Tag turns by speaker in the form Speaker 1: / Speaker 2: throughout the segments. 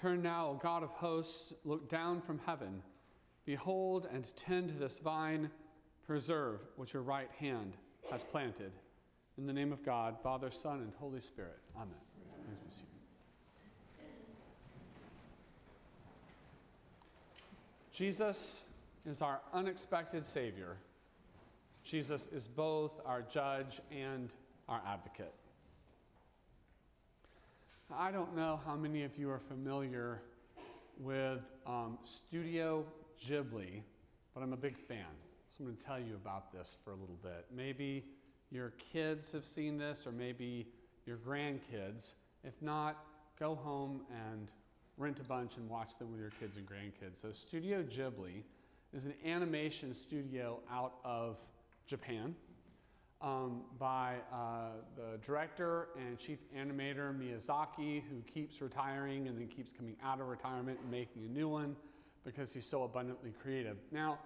Speaker 1: Turn now, O God of hosts, look down from heaven. Behold and tend this vine, preserve what your right hand has planted. In the name of God, Father, Son, and Holy Spirit. Amen. Jesus is our unexpected Savior. Jesus is both our judge and our advocate. I don't know how many of you are familiar with um, Studio Ghibli, but I'm a big fan. So I'm going to tell you about this for a little bit. Maybe your kids have seen this, or maybe your grandkids. If not, go home and rent a bunch and watch them with your kids and grandkids. So, Studio Ghibli is an animation studio out of Japan um, by uh, the director and chief animator Miyazaki, who keeps retiring and then keeps coming out of retirement and making a new one because he's so abundantly creative. Now,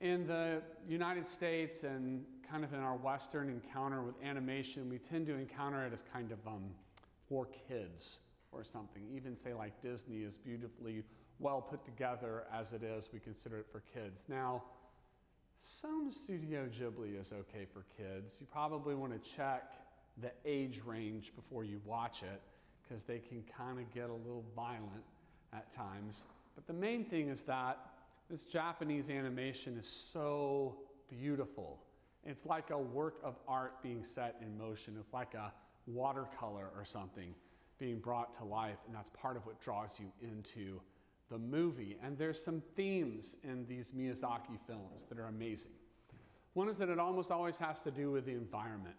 Speaker 1: in the United States and kind of in our Western encounter with animation, we tend to encounter it as kind of um, for kids or something. Even say like Disney is beautifully well put together as it is, we consider it for kids. Now, some Studio Ghibli is okay for kids. You probably want to check the age range before you watch it because they can kind of get a little violent at times. But the main thing is that this Japanese animation is so beautiful. It's like a work of art being set in motion. It's like a watercolor or something being brought to life, and that's part of what draws you into the movie. And there's some themes in these Miyazaki films that are amazing. One is that it almost always has to do with the environment,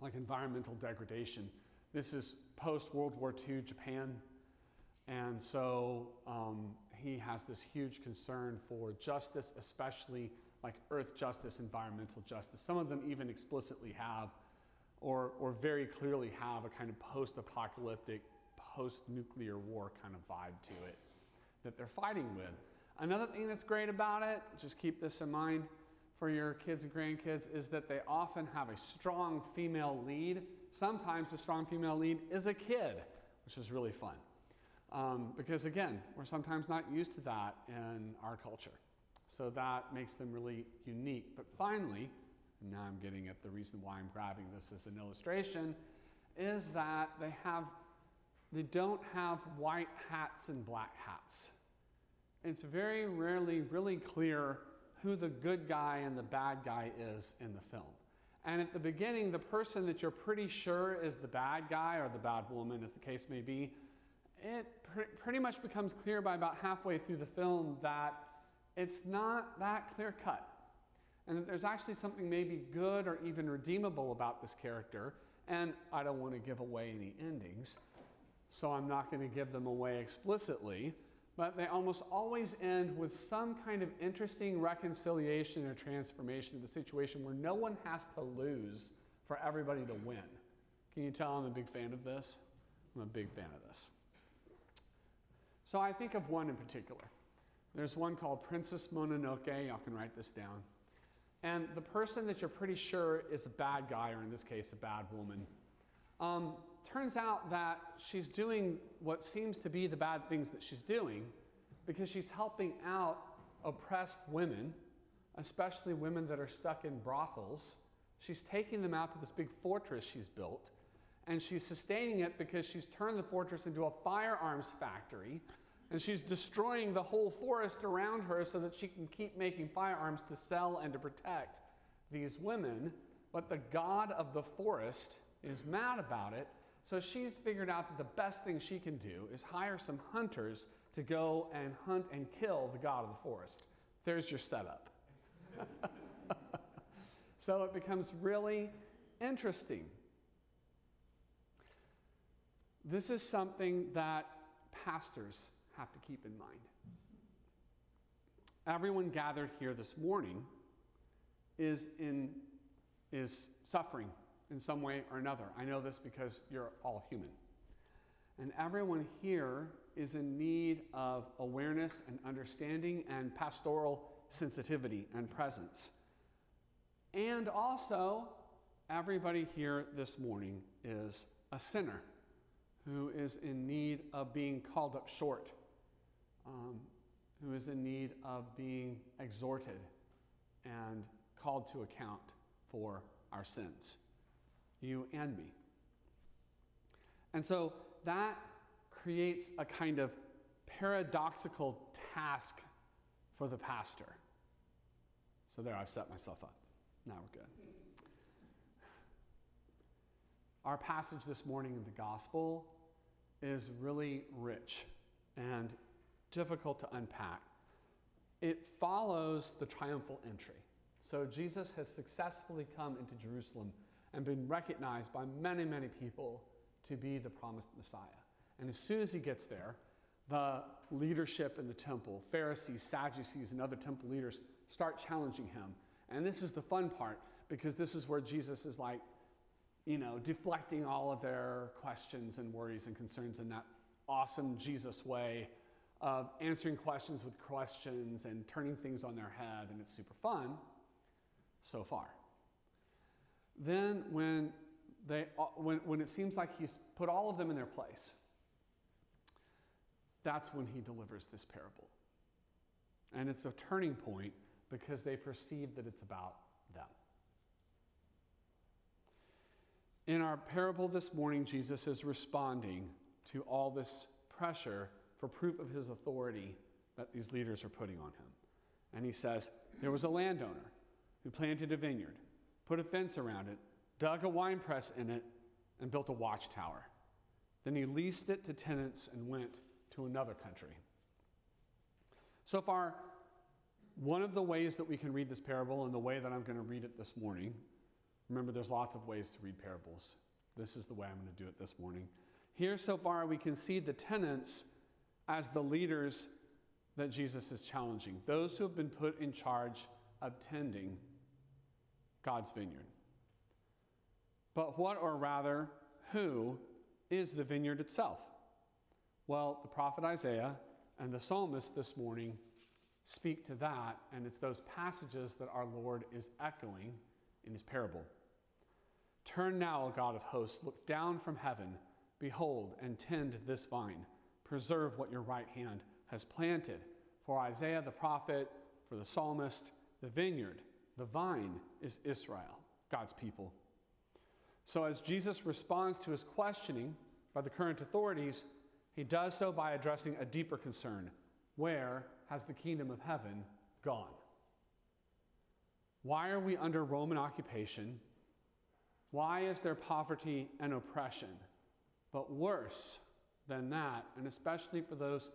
Speaker 1: like environmental degradation. This is post World War II Japan. And so um, he has this huge concern for justice, especially like earth justice, environmental justice. Some of them even explicitly have, or, or very clearly have, a kind of post apocalyptic, post nuclear war kind of vibe to it that they're fighting with. Another thing that's great about it, just keep this in mind for your kids and grandkids, is that they often have a strong female lead. Sometimes the strong female lead is a kid, which is really fun. Um, because again, we're sometimes not used to that in our culture. So that makes them really unique. But finally, now I'm getting at the reason why I'm grabbing this as an illustration, is that they have they don't have white hats and black hats. It's very rarely really clear who the good guy and the bad guy is in the film. And at the beginning, the person that you're pretty sure is the bad guy or the bad woman, as the case may be, it pr- pretty much becomes clear by about halfway through the film that it's not that clear cut. And that there's actually something maybe good or even redeemable about this character. And I don't want to give away any endings so I'm not going to give them away explicitly, but they almost always end with some kind of interesting reconciliation or transformation of the situation where no one has to lose for everybody to win. Can you tell I'm a big fan of this? I'm a big fan of this. So I think of one in particular. There's one called Princess Mononoke. Y'all can write this down. And the person that you're pretty sure is a bad guy, or in this case, a bad woman, um, turns out that she's doing what seems to be the bad things that she's doing because she's helping out oppressed women, especially women that are stuck in brothels. She's taking them out to this big fortress she's built, and she's sustaining it because she's turned the fortress into a firearms factory, and she's destroying the whole forest around her so that she can keep making firearms to sell and to protect these women. But the god of the forest is mad about it. So she's figured out that the best thing she can do is hire some hunters to go and hunt and kill the god of the forest. There's your setup. so it becomes really interesting. This is something that pastors have to keep in mind. Everyone gathered here this morning is, in, is suffering in some way or another. I know this because you're all human. And everyone here is in need of awareness and understanding and pastoral sensitivity and presence. And also, everybody here this morning is a sinner who is in need of being called up short, um, who is in need of being exhorted and called to account for our sins, you and me. And so that creates a kind of paradoxical task for the pastor. So there, I've set myself up. Now we're good. Our passage this morning in the gospel is really rich and difficult to unpack. It follows the triumphal entry. So Jesus has successfully come into Jerusalem and been recognized by many, many people to be the promised Messiah. And as soon as he gets there, the leadership in the temple, Pharisees, Sadducees, and other temple leaders, start challenging him. And this is the fun part because this is where Jesus is like, you know, deflecting all of their questions and worries and concerns in that awesome Jesus way of answering questions with questions and turning things on their head, and it's super fun so far. Then, when, they, uh, when, when it seems like he's put all of them in their place, that's when he delivers this parable. And it's a turning point because they perceive that it's about them. In our parable this morning, Jesus is responding to all this pressure for proof of his authority that these leaders are putting on him. And he says, There was a landowner who planted a vineyard, put a fence around it, dug a wine press in it, and built a watchtower. Then he leased it to tenants and went to another country. So far, one of the ways that we can read this parable, and the way that I'm going to read it this morning, Remember, there's lots of ways to read parables. This is the way I'm going to do it this morning. Here, so far, we can see the tenants as the leaders that Jesus is challenging, those who have been put in charge of tending God's vineyard. But what, or rather, who is the vineyard itself? Well, the prophet Isaiah and the psalmist this morning speak to that, and it's those passages that our Lord is echoing in his parable. Turn now, O God of hosts, look down from heaven, behold, and tend this vine. Preserve what your right hand has planted. For Isaiah the prophet, for the psalmist, the vineyard, the vine is Israel, God's people. So, as Jesus responds to his questioning by the current authorities, he does so by addressing a deeper concern Where has the kingdom of heaven gone? Why are we under Roman occupation why is there poverty and oppression? But worse than that, and especially for those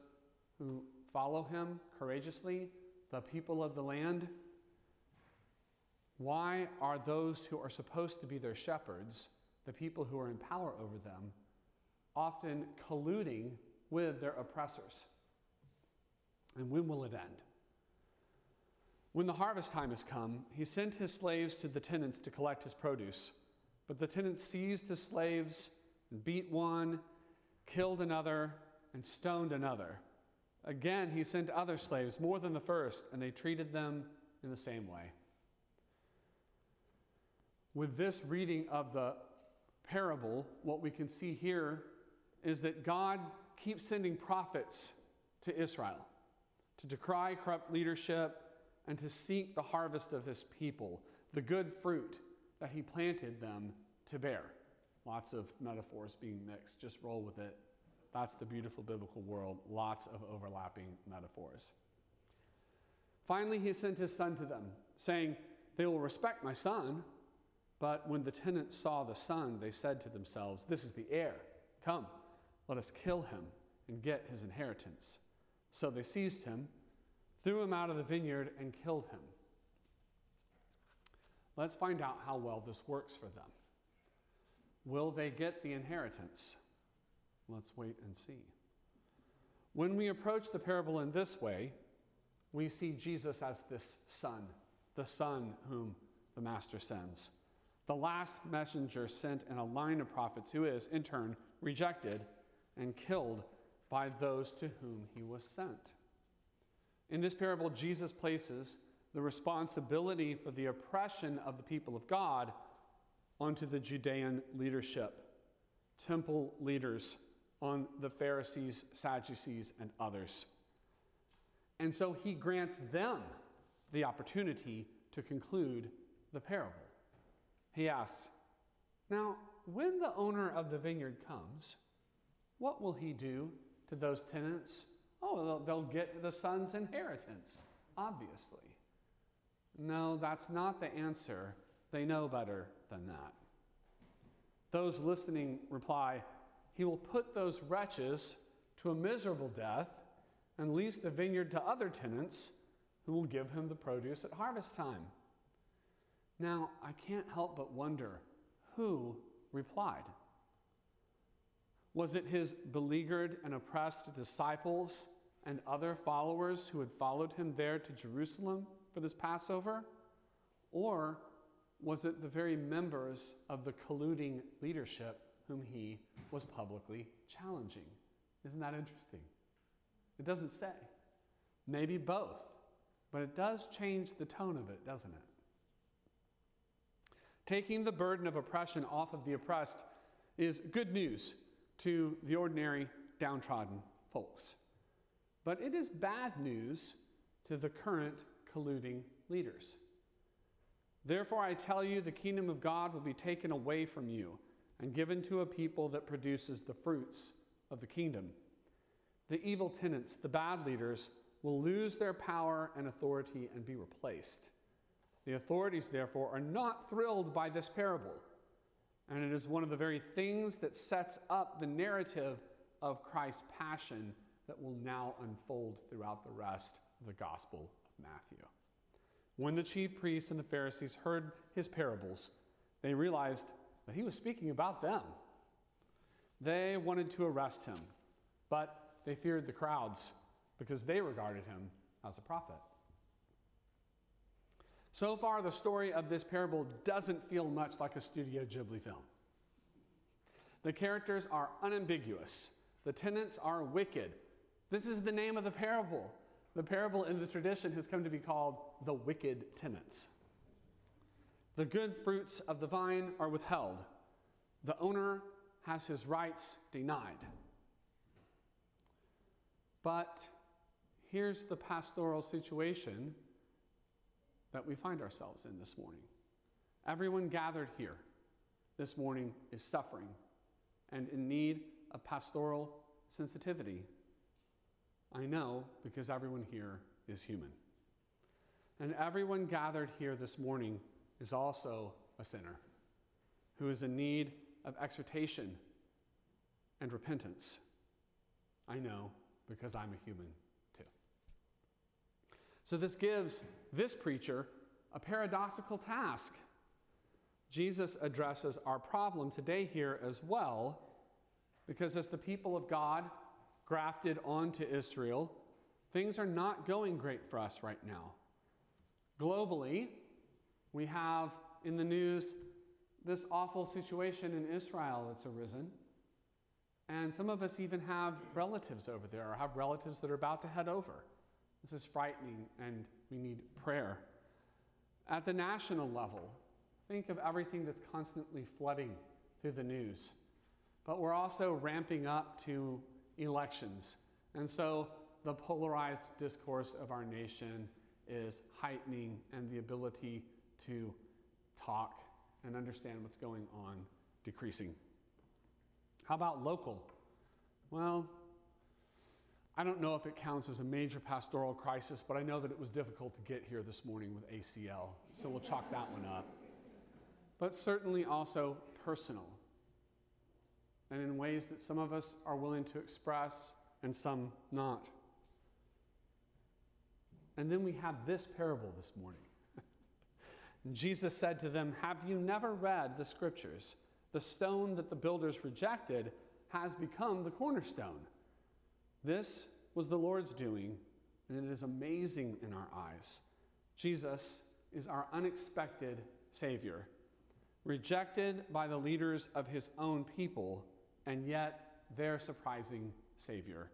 Speaker 1: who follow him courageously, the people of the land, why are those who are supposed to be their shepherds, the people who are in power over them, often colluding with their oppressors? And when will it end? When the harvest time has come, he sent his slaves to the tenants to collect his produce. But the tenants seized the slaves and beat one, killed another, and stoned another. Again, he sent other slaves, more than the first, and they treated them in the same way. With this reading of the parable, what we can see here is that God keeps sending prophets to Israel to decry corrupt leadership and to seek the harvest of his people, the good fruit that he planted them to bear. Lots of metaphors being mixed. Just roll with it. That's the beautiful biblical world. Lots of overlapping metaphors. Finally, he sent his son to them, saying, They will respect my son. But when the tenants saw the son, they said to themselves, This is the heir. Come, let us kill him and get his inheritance. So they seized him, threw him out of the vineyard, and killed him. Let's find out how well this works for them. Will they get the inheritance? Let's wait and see. When we approach the parable in this way, we see Jesus as this son, the son whom the master sends. The last messenger sent in a line of prophets who is, in turn, rejected and killed by those to whom he was sent. In this parable, Jesus places the responsibility for the oppression of the people of God onto the Judean leadership, temple leaders on the Pharisees, Sadducees, and others. And so he grants them the opportunity to conclude the parable. He asks, Now, when the owner of the vineyard comes, what will he do to those tenants? Oh, they'll, they'll get the son's inheritance, obviously. No, that's not the answer. They know better than that. Those listening reply, He will put those wretches to a miserable death and lease the vineyard to other tenants who will give him the produce at harvest time. Now, I can't help but wonder who replied. Was it his beleaguered and oppressed disciples and other followers who had followed him there to Jerusalem for this Passover? Or was it the very members of the colluding leadership whom he was publicly challenging? Isn't that interesting? It doesn't say. Maybe both, but it does change the tone of it, doesn't it? Taking the burden of oppression off of the oppressed is good news to the ordinary downtrodden folks. But it is bad news to the current colluding leaders. Therefore, I tell you, the kingdom of God will be taken away from you and given to a people that produces the fruits of the kingdom. The evil tenants, the bad leaders, will lose their power and authority and be replaced. The authorities, therefore, are not thrilled by this parable. And it is one of the very things that sets up the narrative of Christ's passion that will now unfold throughout the rest of the Gospel of Matthew. When the chief priests and the Pharisees heard his parables, they realized that he was speaking about them. They wanted to arrest him, but they feared the crowds because they regarded him as a prophet. So far, the story of this parable doesn't feel much like a Studio Ghibli film. The characters are unambiguous, the tenants are wicked. This is the name of the parable. The parable in the tradition has come to be called the wicked tenants. The good fruits of the vine are withheld. The owner has his rights denied. But here's the pastoral situation that we find ourselves in this morning. Everyone gathered here this morning is suffering and in need of pastoral sensitivity. I know because everyone here is human. And everyone gathered here this morning is also a sinner who is in need of exhortation and repentance. I know because I'm a human. So, this gives this preacher a paradoxical task. Jesus addresses our problem today here as well, because as the people of God grafted onto Israel, things are not going great for us right now. Globally, we have in the news this awful situation in Israel that's arisen. And some of us even have relatives over there or have relatives that are about to head over. This is frightening and we need prayer. At the national level, think of everything that's constantly flooding through the news. But we're also ramping up to elections. And so the polarized discourse of our nation is heightening and the ability to talk and understand what's going on decreasing. How about local? Well, I don't know if it counts as a major pastoral crisis, but I know that it was difficult to get here this morning with ACL, so we'll chalk that one up. But certainly also personal, and in ways that some of us are willing to express and some not. And then we have this parable this morning. Jesus said to them, Have you never read the scriptures? The stone that the builders rejected has become the cornerstone. This was the Lord's doing, and it is amazing in our eyes. Jesus is our unexpected Savior, rejected by the leaders of his own people, and yet their surprising Savior,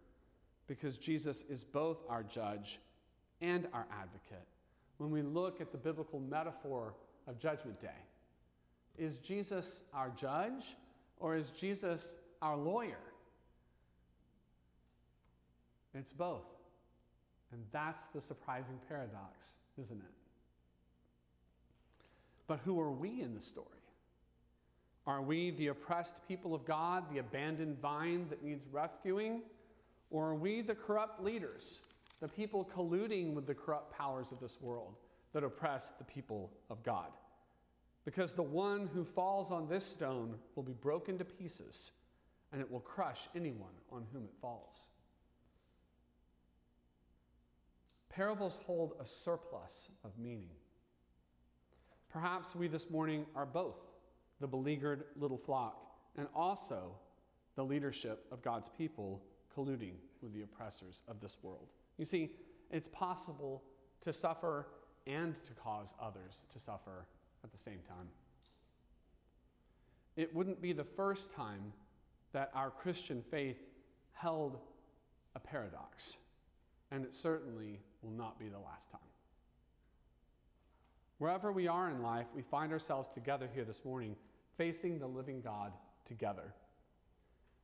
Speaker 1: because Jesus is both our judge and our advocate. When we look at the biblical metaphor of Judgment Day, is Jesus our judge or is Jesus our lawyer? It's both. And that's the surprising paradox, isn't it? But who are we in the story? Are we the oppressed people of God, the abandoned vine that needs rescuing? Or are we the corrupt leaders, the people colluding with the corrupt powers of this world that oppress the people of God? Because the one who falls on this stone will be broken to pieces, and it will crush anyone on whom it falls. Parables hold a surplus of meaning. Perhaps we this morning are both the beleaguered little flock and also the leadership of God's people colluding with the oppressors of this world. You see, it's possible to suffer and to cause others to suffer at the same time. It wouldn't be the first time that our Christian faith held a paradox, and it certainly will not be the last time. Wherever we are in life, we find ourselves together here this morning, facing the living God together.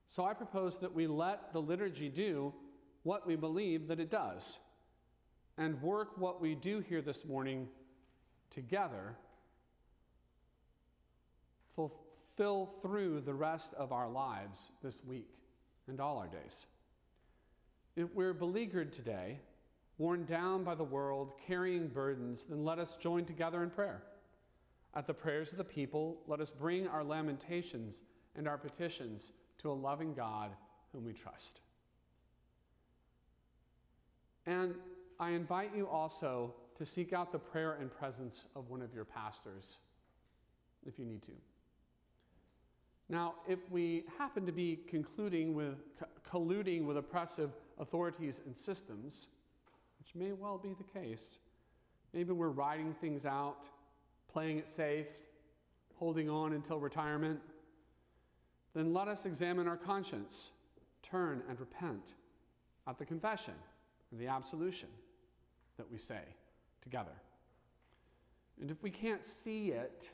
Speaker 1: So I propose that we let the liturgy do what we believe that it does and work what we do here this morning together, fulfill through the rest of our lives this week and all our days. If we're beleaguered today, worn down by the world, carrying burdens, then let us join together in prayer. At the prayers of the people, let us bring our lamentations and our petitions to a loving God whom we trust. And I invite you also to seek out the prayer and presence of one of your pastors if you need to. Now, if we happen to be concluding with colluding with oppressive authorities and systems, which may well be the case. Maybe we're riding things out, playing it safe, holding on until retirement. Then let us examine our conscience, turn and repent at the confession and the absolution that we say together. And if we can't see it,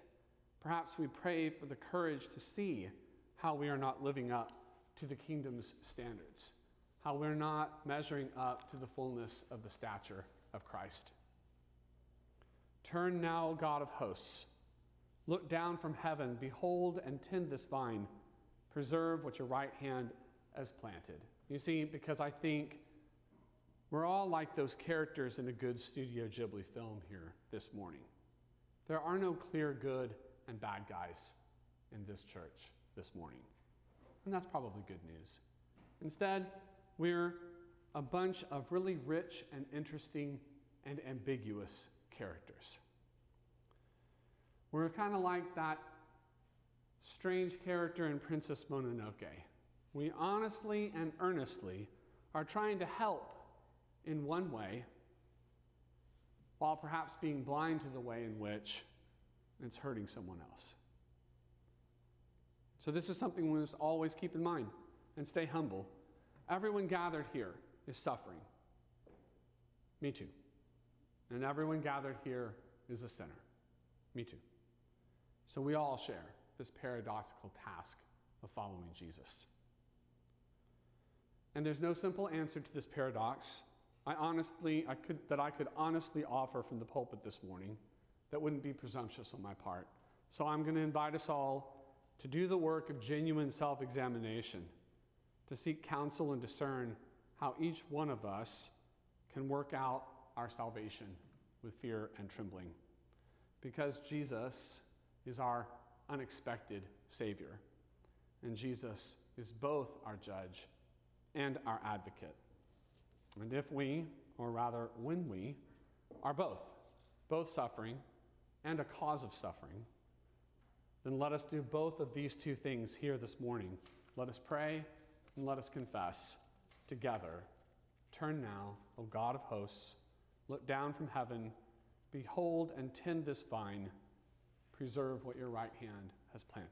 Speaker 1: perhaps we pray for the courage to see how we are not living up to the kingdom's standards how we're not measuring up to the fullness of the stature of Christ. Turn now, God of hosts. Look down from heaven, behold and tend this vine. Preserve what your right hand has planted. You see, because I think we're all like those characters in a good Studio Ghibli film here this morning. There are no clear good and bad guys in this church this morning. And that's probably good news. Instead, we're a bunch of really rich and interesting and ambiguous characters. We're kind of like that strange character in Princess Mononoke. We honestly and earnestly are trying to help in one way, while perhaps being blind to the way in which it's hurting someone else. So, this is something we must always keep in mind and stay humble Everyone gathered here is suffering. Me too. And everyone gathered here is a sinner. Me too. So we all share this paradoxical task of following Jesus. And there's no simple answer to this paradox. I honestly, I could, that I could honestly offer from the pulpit this morning that wouldn't be presumptuous on my part. So I'm going to invite us all to do the work of genuine self examination to seek counsel and discern how each one of us can work out our salvation with fear and trembling. Because Jesus is our unexpected Savior, and Jesus is both our judge and our advocate. And if we, or rather when we, are both, both suffering and a cause of suffering, then let us do both of these two things here this morning. Let us pray and let us confess together. Turn now, O God of hosts, look down from heaven, behold and tend this vine, preserve what your right hand has planted.